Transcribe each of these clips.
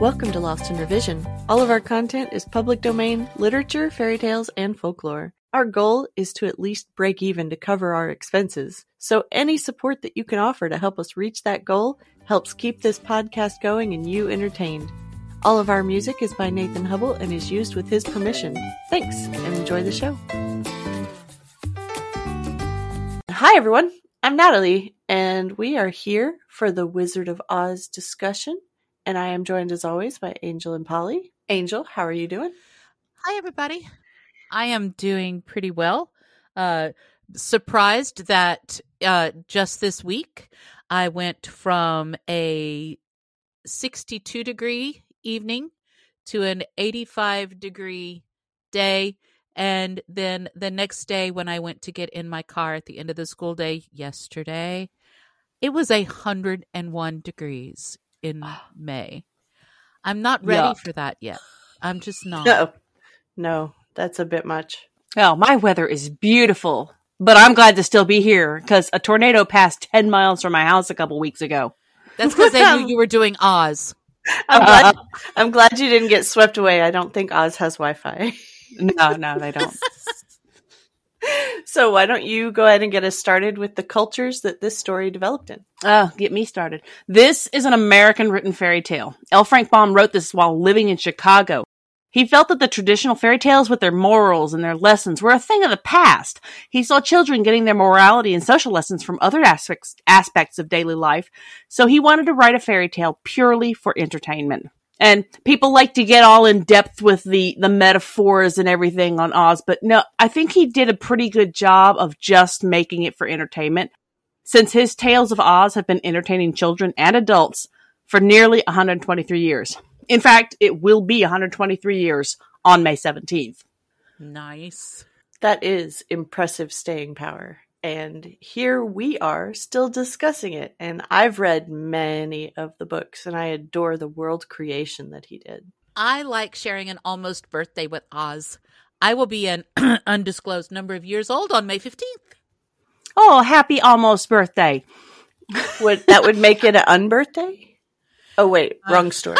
Welcome to Lost in Revision. All of our content is public domain, literature, fairy tales, and folklore. Our goal is to at least break even to cover our expenses. So any support that you can offer to help us reach that goal helps keep this podcast going and you entertained. All of our music is by Nathan Hubble and is used with his permission. Thanks and enjoy the show. Hi everyone, I'm Natalie and we are here for the Wizard of Oz discussion and I am joined as always by Angel and Polly. Angel, how are you doing? Hi, everybody. I am doing pretty well. Uh, surprised that uh, just this week I went from a 62 degree evening to an 85 degree day. And then the next day, when I went to get in my car at the end of the school day yesterday, it was a 101 degrees in May. I'm not ready Yuck. for that yet. I'm just not. No, no, that's a bit much. Oh, my weather is beautiful, but I'm glad to still be here because a tornado passed 10 miles from my house a couple weeks ago. That's because they knew you were doing Oz. I'm glad, uh, I'm glad you didn't get swept away. I don't think Oz has Wi Fi. no, no, they don't. so why don't you go ahead and get us started with the cultures that this story developed in? Oh, get me started. This is an American written fairy tale. L. Frank Baum wrote this while living in Chicago. He felt that the traditional fairy tales with their morals and their lessons were a thing of the past. He saw children getting their morality and social lessons from other aspects, aspects of daily life, so he wanted to write a fairy tale purely for entertainment. And people like to get all in depth with the, the metaphors and everything on Oz, but no, I think he did a pretty good job of just making it for entertainment. Since his tales of Oz have been entertaining children and adults for nearly 123 years. In fact, it will be 123 years on May 17th. Nice. That is impressive staying power. And here we are still discussing it. And I've read many of the books and I adore the world creation that he did. I like sharing an almost birthday with Oz. I will be an undisclosed number of years old on May 15th. Oh, happy almost birthday. would that would make it an unbirthday? Oh wait, uh, wrong story.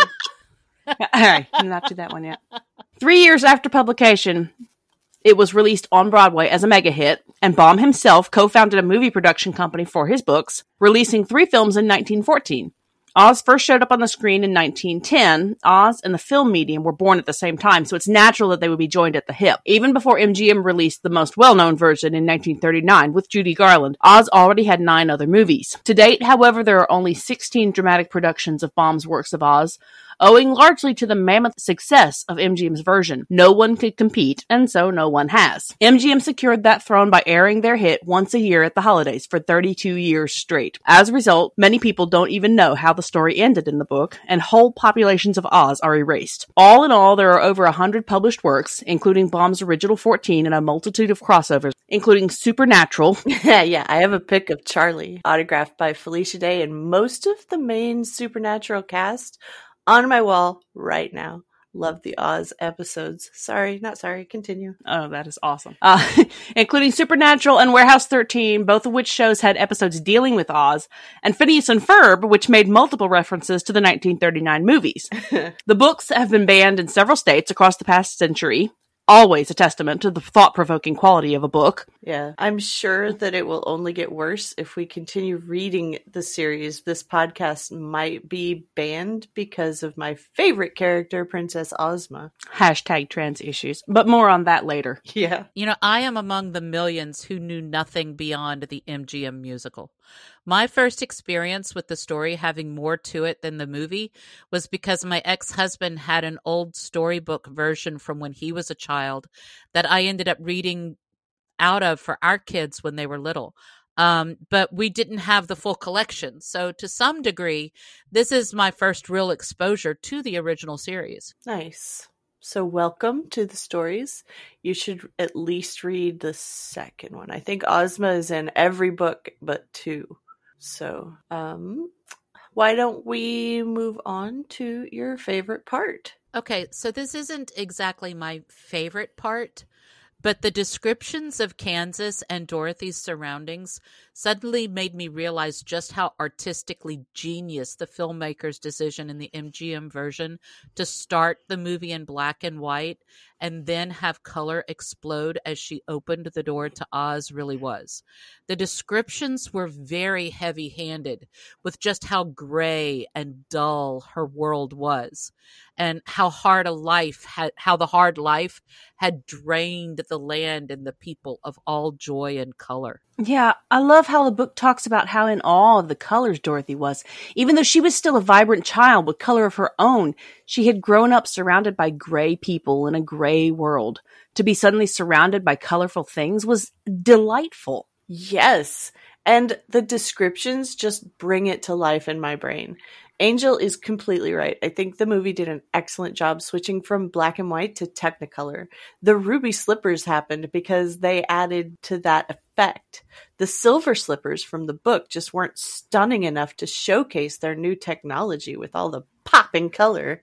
All right, not to that one yet. Three years after publication, it was released on Broadway as a mega hit, and Baum himself co-founded a movie production company for his books, releasing three films in 1914. Oz first showed up on the screen in 1910. Oz and the film medium were born at the same time, so it's natural that they would be joined at the hip. Even before MGM released the most well-known version in 1939 with Judy Garland, Oz already had nine other movies. To date, however, there are only 16 dramatic productions of Baum's works of Oz, owing largely to the mammoth success of MGM's version. No one could compete, and so no one has. MGM secured that throne by airing their hit once a year at the holidays for 32 years straight. As a result, many people don't even know how the story ended in the book, and whole populations of Oz are erased. All in all, there are over 100 published works, including Baum's original 14 and a multitude of crossovers, including Supernatural. yeah, I have a pic of Charlie, autographed by Felicia Day, and most of the main Supernatural cast on my wall right now. Love the Oz episodes. Sorry, not sorry. Continue. Oh, that is awesome. Uh, including Supernatural and Warehouse 13, both of which shows had episodes dealing with Oz, and Phineas and Ferb, which made multiple references to the 1939 movies. the books have been banned in several states across the past century, always a testament to the thought provoking quality of a book. Yeah. I'm sure that it will only get worse if we continue reading the series. This podcast might be banned because of my favorite character, Princess Ozma. Hashtag trans issues. But more on that later. Yeah. You know, I am among the millions who knew nothing beyond the MGM musical. My first experience with the story having more to it than the movie was because my ex husband had an old storybook version from when he was a child that I ended up reading out of for our kids when they were little. Um, but we didn't have the full collection. So, to some degree, this is my first real exposure to the original series. Nice. So, welcome to the stories. You should at least read the second one. I think Ozma is in every book but two. So, um, why don't we move on to your favorite part? Okay, so this isn't exactly my favorite part, but the descriptions of Kansas and Dorothy's surroundings suddenly made me realize just how artistically genius the filmmaker's decision in the MGM version to start the movie in black and white and then have color explode as she opened the door to Oz really was. The descriptions were very heavy handed with just how gray and dull her world was and how hard a life had, how the hard life had drained the land and the people of all joy and color. Yeah, I love how the book talks about how in awe of the colors Dorothy was. Even though she was still a vibrant child with color of her own, she had grown up surrounded by gray people in a gray world. To be suddenly surrounded by colorful things was delightful. Yes. And the descriptions just bring it to life in my brain. Angel is completely right. I think the movie did an excellent job switching from black and white to Technicolor. The ruby slippers happened because they added to that effect. The silver slippers from the book just weren't stunning enough to showcase their new technology with all the popping color.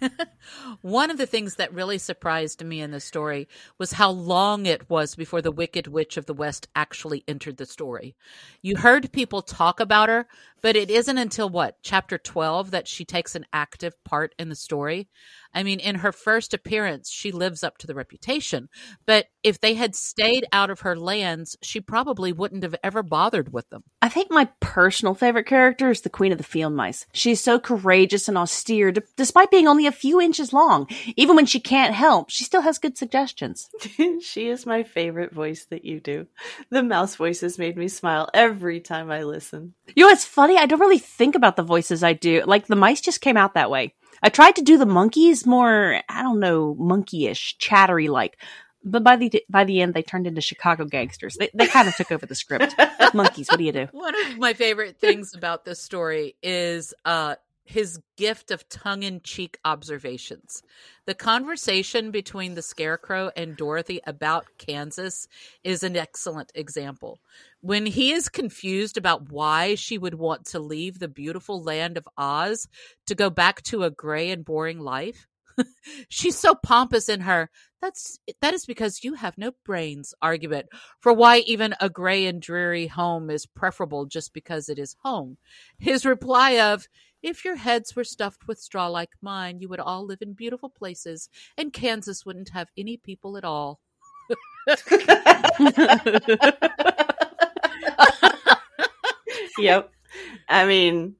One of the things that really surprised me in the story was how long it was before the Wicked Witch of the West actually entered the story. You heard people talk about her, but it isn't until what, chapter 12, that she takes an active part in the story. I mean, in her first appearance, she lives up to the reputation. But if they had stayed out of her lands, she probably wouldn't have ever bothered with them. I think my personal favorite character is the Queen of the Field Mice. She's so courageous and austere, d- despite being only a few inches long. Even when she can't help, she still has good suggestions. she is my favorite voice that you do. The mouse voices made me smile every time I listen. You know, it's funny. I don't really think about the voices I do. Like the mice just came out that way. I tried to do the monkeys more, I don't know, monkeyish, chattery like. But by the by the end, they turned into Chicago gangsters. They they kind of took over the script. Monkeys, what do you do? One of my favorite things about this story is uh, his gift of tongue-in-cheek observations. The conversation between the Scarecrow and Dorothy about Kansas is an excellent example. When he is confused about why she would want to leave the beautiful land of Oz to go back to a gray and boring life, she's so pompous in her that's that is because you have no brains argument for why even a gray and dreary home is preferable just because it is home his reply of if your heads were stuffed with straw like mine you would all live in beautiful places and kansas wouldn't have any people at all yep. I mean,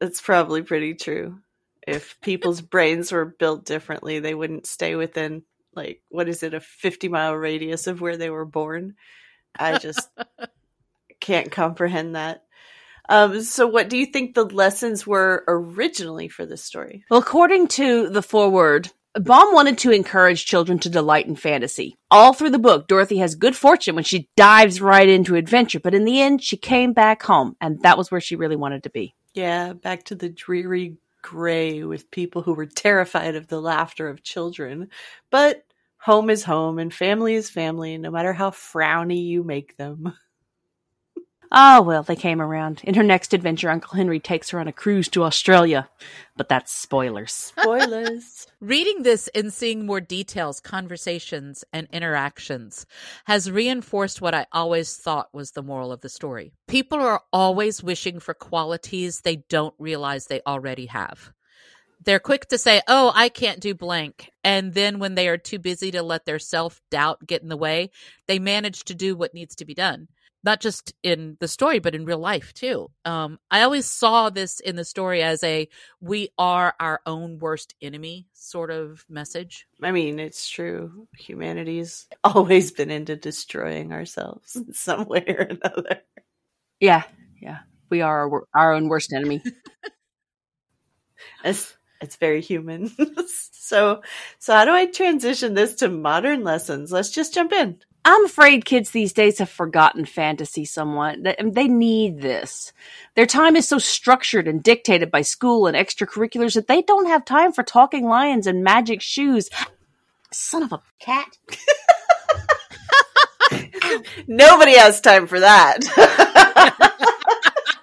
it's probably pretty true. If people's brains were built differently, they wouldn't stay within like what is it, a 50 mile radius of where they were born. I just can't comprehend that. Um, so what do you think the lessons were originally for this story? Well, according to the foreword, Baum wanted to encourage children to delight in fantasy. All through the book, Dorothy has good fortune when she dives right into adventure, but in the end, she came back home, and that was where she really wanted to be. Yeah, back to the dreary gray with people who were terrified of the laughter of children. But home is home, and family is family, no matter how frowny you make them. Ah, oh, well, they came around. In her next adventure, Uncle Henry takes her on a cruise to Australia. But that's spoilers. Spoilers. Reading this and seeing more details, conversations, and interactions has reinforced what I always thought was the moral of the story. People are always wishing for qualities they don't realize they already have. They're quick to say, Oh, I can't do blank. And then when they are too busy to let their self doubt get in the way, they manage to do what needs to be done not just in the story but in real life too. Um, i always saw this in the story as a we are our own worst enemy sort of message. I mean it's true. Humanity's always been into destroying ourselves in some way or another. Yeah yeah. We are our, our own worst enemy. It's, it's very human. So so how do i transition this to modern lessons? Let's just jump in I'm afraid kids these days have forgotten fantasy somewhat. They need this. Their time is so structured and dictated by school and extracurriculars that they don't have time for talking lions and magic shoes. Son of a cat. Nobody has time for that.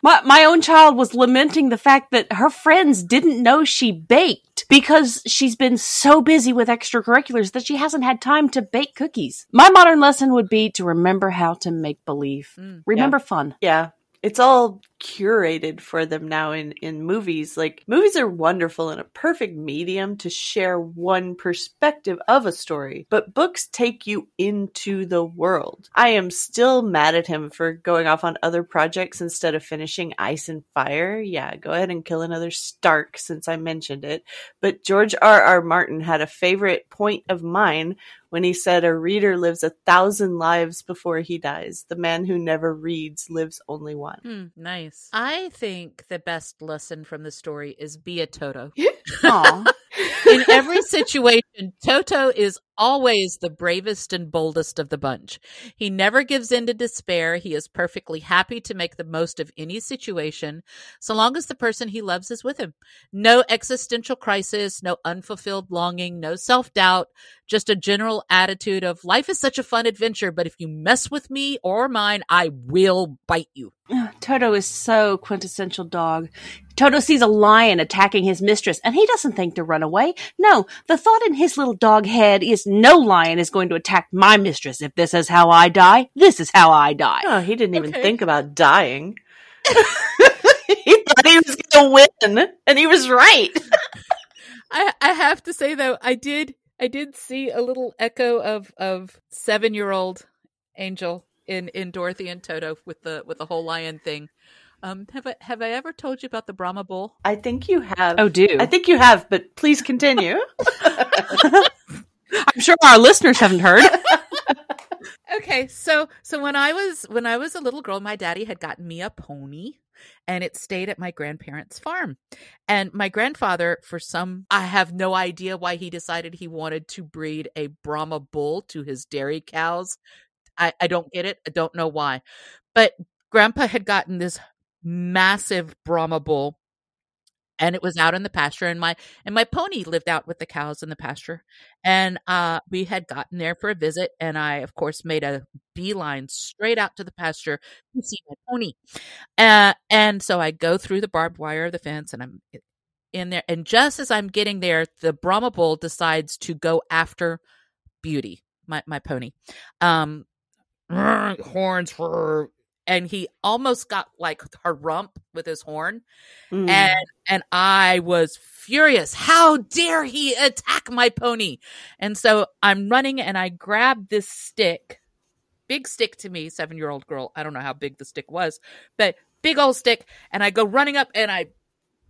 My my own child was lamenting the fact that her friends didn't know she baked because she's been so busy with extracurriculars that she hasn't had time to bake cookies. My modern lesson would be to remember how to make believe. Mm, remember fun. Yeah. It's all curated for them now in, in movies. Like, movies are wonderful and a perfect medium to share one perspective of a story, but books take you into the world. I am still mad at him for going off on other projects instead of finishing Ice and Fire. Yeah, go ahead and kill another Stark since I mentioned it. But George R. R. Martin had a favorite point of mine when he said a reader lives a thousand lives before he dies. The man who never reads lives only one. Hmm, nice. I think the best lesson from the story is be a Toto. In every situation, Toto is always the bravest and boldest of the bunch. He never gives in to despair. He is perfectly happy to make the most of any situation, so long as the person he loves is with him. No existential crisis, no unfulfilled longing, no self doubt, just a general attitude of life is such a fun adventure, but if you mess with me or mine, I will bite you. Toto is so quintessential dog. Toto sees a lion attacking his mistress and he doesn't think to run away. No, the thought in his little dog head is no lion is going to attack my mistress. If this is how I die, this is how I die. Oh, he didn't even think about dying. he thought he was going to win, and he was right. I I have to say though, I did I did see a little echo of of seven year old Angel in in Dorothy and Toto with the with the whole lion thing. Um, have I have I ever told you about the Brahma bull? I think you have. Oh, do. I think you have, but please continue. I'm sure our listeners haven't heard. Okay, so so when I was when I was a little girl, my daddy had gotten me a pony and it stayed at my grandparents' farm. And my grandfather, for some I have no idea why he decided he wanted to breed a Brahma bull to his dairy cows. I, I don't get it. I don't know why. But grandpa had gotten this massive Brahma bull and it was out in the pasture and my and my pony lived out with the cows in the pasture and uh we had gotten there for a visit and i of course made a beeline straight out to the pasture to see my pony uh, and so i go through the barbed wire of the fence and i'm in there and just as i'm getting there the brahma bull decides to go after beauty my, my pony um horns for and he almost got like her rump with his horn Mm. and and I was furious. How dare he attack my pony? And so I'm running and I grab this stick, big stick to me, seven year old girl. I don't know how big the stick was, but big old stick. And I go running up and I,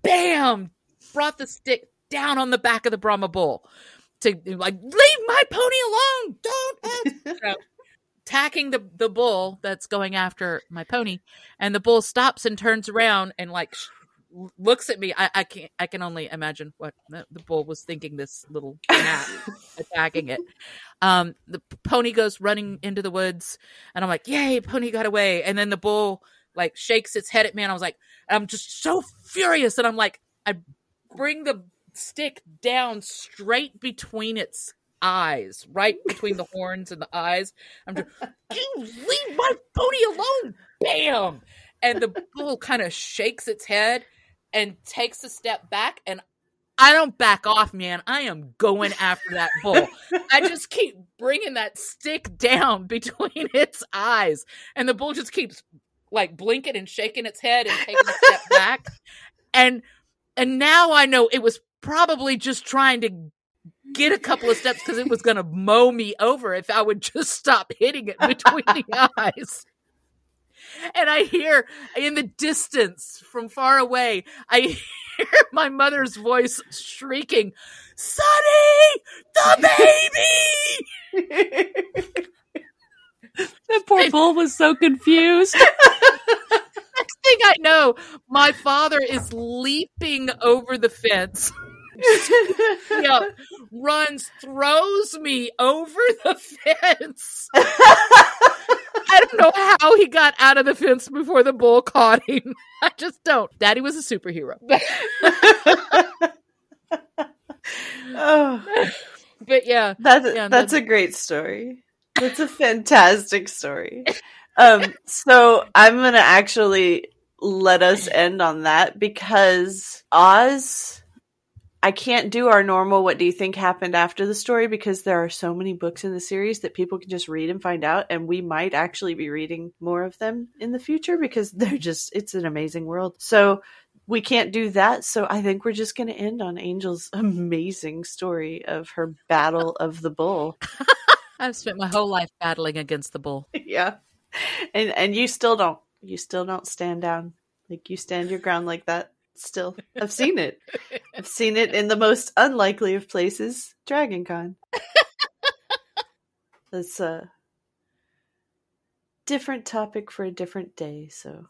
bam, brought the stick down on the back of the Brahma bull to like leave my pony alone. Don't attacking the the bull that's going after my pony and the bull stops and turns around and like sh- looks at me. I, I can't i can only imagine what the, the bull was thinking this little gnat attacking it. Um the pony goes running into the woods and i'm like yay pony got away. And then the bull like shakes its head at me and i was like i'm just so furious. And i'm like i bring the stick down straight between its eyes, right between the horns and the eyes. I'm just, you leave my pony alone. Bam. And the bull kind of shakes its head and takes a step back. And I don't back off, man. I am going after that bull. I just keep bringing that stick down between its eyes. And the bull just keeps like blinking and shaking its head and taking a step back. And and now I know it was probably just trying to get a couple of steps because it was going to mow me over if I would just stop hitting it between the eyes. And I hear in the distance from far away, I hear my mother's voice shrieking, Sonny, the baby! the poor bull was so confused. Next thing I know, my father is leaping over the fence. Yeah, runs, throws me over the fence. I don't know how he got out of the fence before the bull caught him. I just don't. Daddy was a superhero. oh, But yeah, that's Yeah, that's no- a great story. That's a fantastic story. Um, so I'm gonna actually let us end on that because Oz, I can't do our normal what do you think happened after the story because there are so many books in the series that people can just read and find out. And we might actually be reading more of them in the future because they're just, it's an amazing world. So we can't do that. So I think we're just going to end on Angel's amazing story of her battle of the bull. I've spent my whole life battling against the bull. yeah. And and you still don't you still don't stand down. Like you stand your ground like that still. I've seen it. I've seen it in the most unlikely of places, Dragon Con. That's a different topic for a different day, so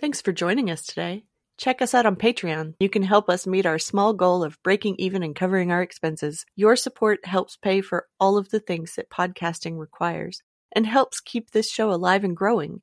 thanks for joining us today. Check us out on Patreon. You can help us meet our small goal of breaking even and covering our expenses. Your support helps pay for all of the things that podcasting requires and helps keep this show alive and growing.